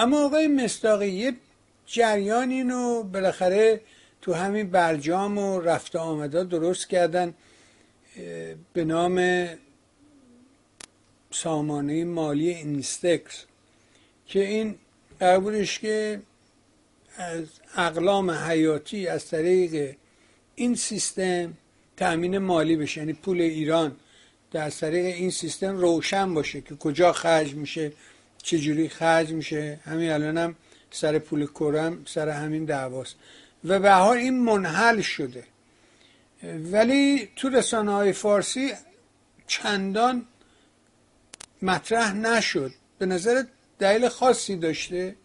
اما آقای مستاقی یه جریان اینو بالاخره تو همین برجام و رفت آمده درست کردن به نام سامانه مالی اینستکس که این قرارش که از اقلام حیاتی از طریق این سیستم تأمین مالی بشه. یعنی پول ایران در طریق این سیستم روشن باشه که کجا خرج میشه. چجوری خرج میشه؟ همین الان هم سر پول کرم سر همین دعواست. و به حال این منحل شده. ولی تو رسانه های فارسی چندان مطرح نشد. به نظر دلیل خاصی داشته؟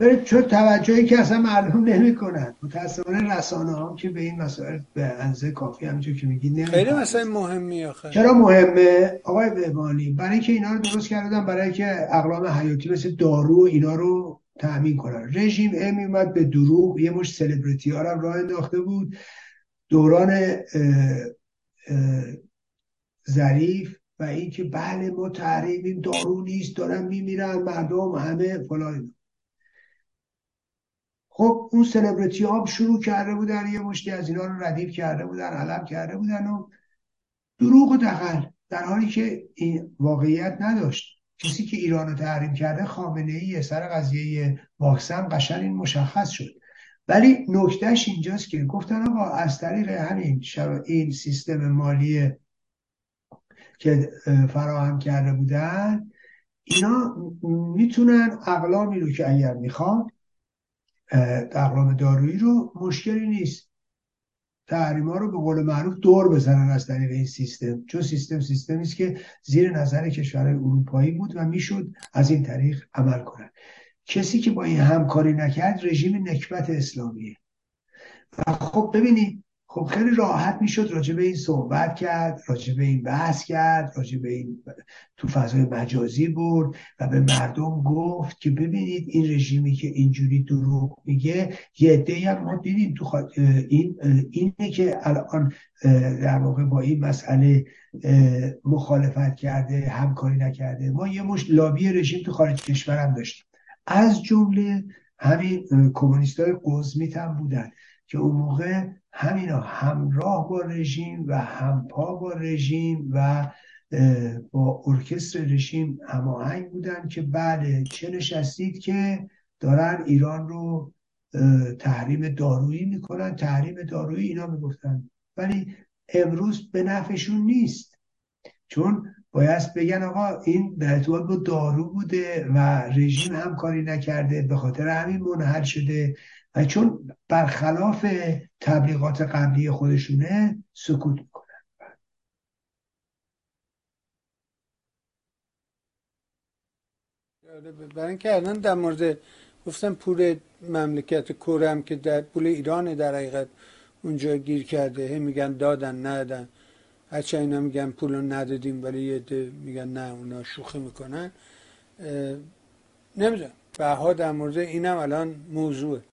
برید چون توجهی که اصلا معلوم نمی کنند متاسفانه رسانه هم که به این مسائل به انزه کافی همونجور که میگی نمی خیلی مثلا مهمی آخه. چرا مهمه؟ آقای بهبانی برای اینکه اینا رو درست کردن برای که اقلام حیاتی مثل دارو و اینا رو تأمین کنن. رژیم ام اومد به دروغ یه مش سلبریتی ها راه انداخته بود. دوران ظریف و اینکه بله ما تحریمیم دارو نیست دارن میمیرن مردم همه فلان خب اون سلبریتی ها شروع کرده بودن یه مشتی از اینا رو ردیف کرده بودن علم کرده بودن و دروغ و دقل در حالی که این واقعیت نداشت. کسی که ایران رو تحریم کرده خامنه ای سر قضیه واکسن قشن این مشخص شد. ولی نکتهش اینجاست که گفتن آقا از طریق همین این سیستم مالی که فراهم کرده بودن اینا می‌تونن اقلامی رو که اگر می‌خواد اقلام دارویی رو مشکلی نیست. تحریما رو به قول معروف دور بزنن از طریق این سیستم. چون سیستم سیستمی است که زیر نظر کشورهای اروپایی بود و می‌شد از این طریق عمل کنند کسی که با این همکاری نکرد رژیم نکبت اسلامیه. و خب ببینید خب خیلی راحت می‌شد راجع به این صحبت کرد راجع به این بحث کرد راجع به این تو فضای مجازی برد و به مردم گفت که ببینید این رژیمی که اینجوری دروغ میگه یه عده هم ما دیدیم تو این اینه که الان در واقع با این مسئله مخالفت کرده همکاری نکرده. ما یه مش لابی رژیم تو خارج کشورم داشتیم. از جمله همین کمونیست های قزمیت هم بودن که اون موقع همینا همراه با رژیم و همپا با رژیم و با ارکستر رژیم هماهنگ بودن که بله چه نشستید که دارن ایران رو تحریم دارویی می‌کنن تحریم دارویی اینا می‌گفتن. ولی امروز به نفعشون نیست. چون باید بگن آقا این اعتبار با دارو بوده و رژیم همکاری نکرده به خاطر همین منحل شده و چون برخلاف تبلیغات قبلی خودشونه سکوت می‌کنن. برای اینکه الان در مورد گفتم پول مملکت کورم که در پول ایران در حقیقت اونجا گیر کرده هی میگن دادن ندادن. هرچه اینا میگن پول ندادیم ولی یه ده میگن نه اونا شوخی می‌کنن. نمی‌دونم. بها در مورد اینم الان موضوعه.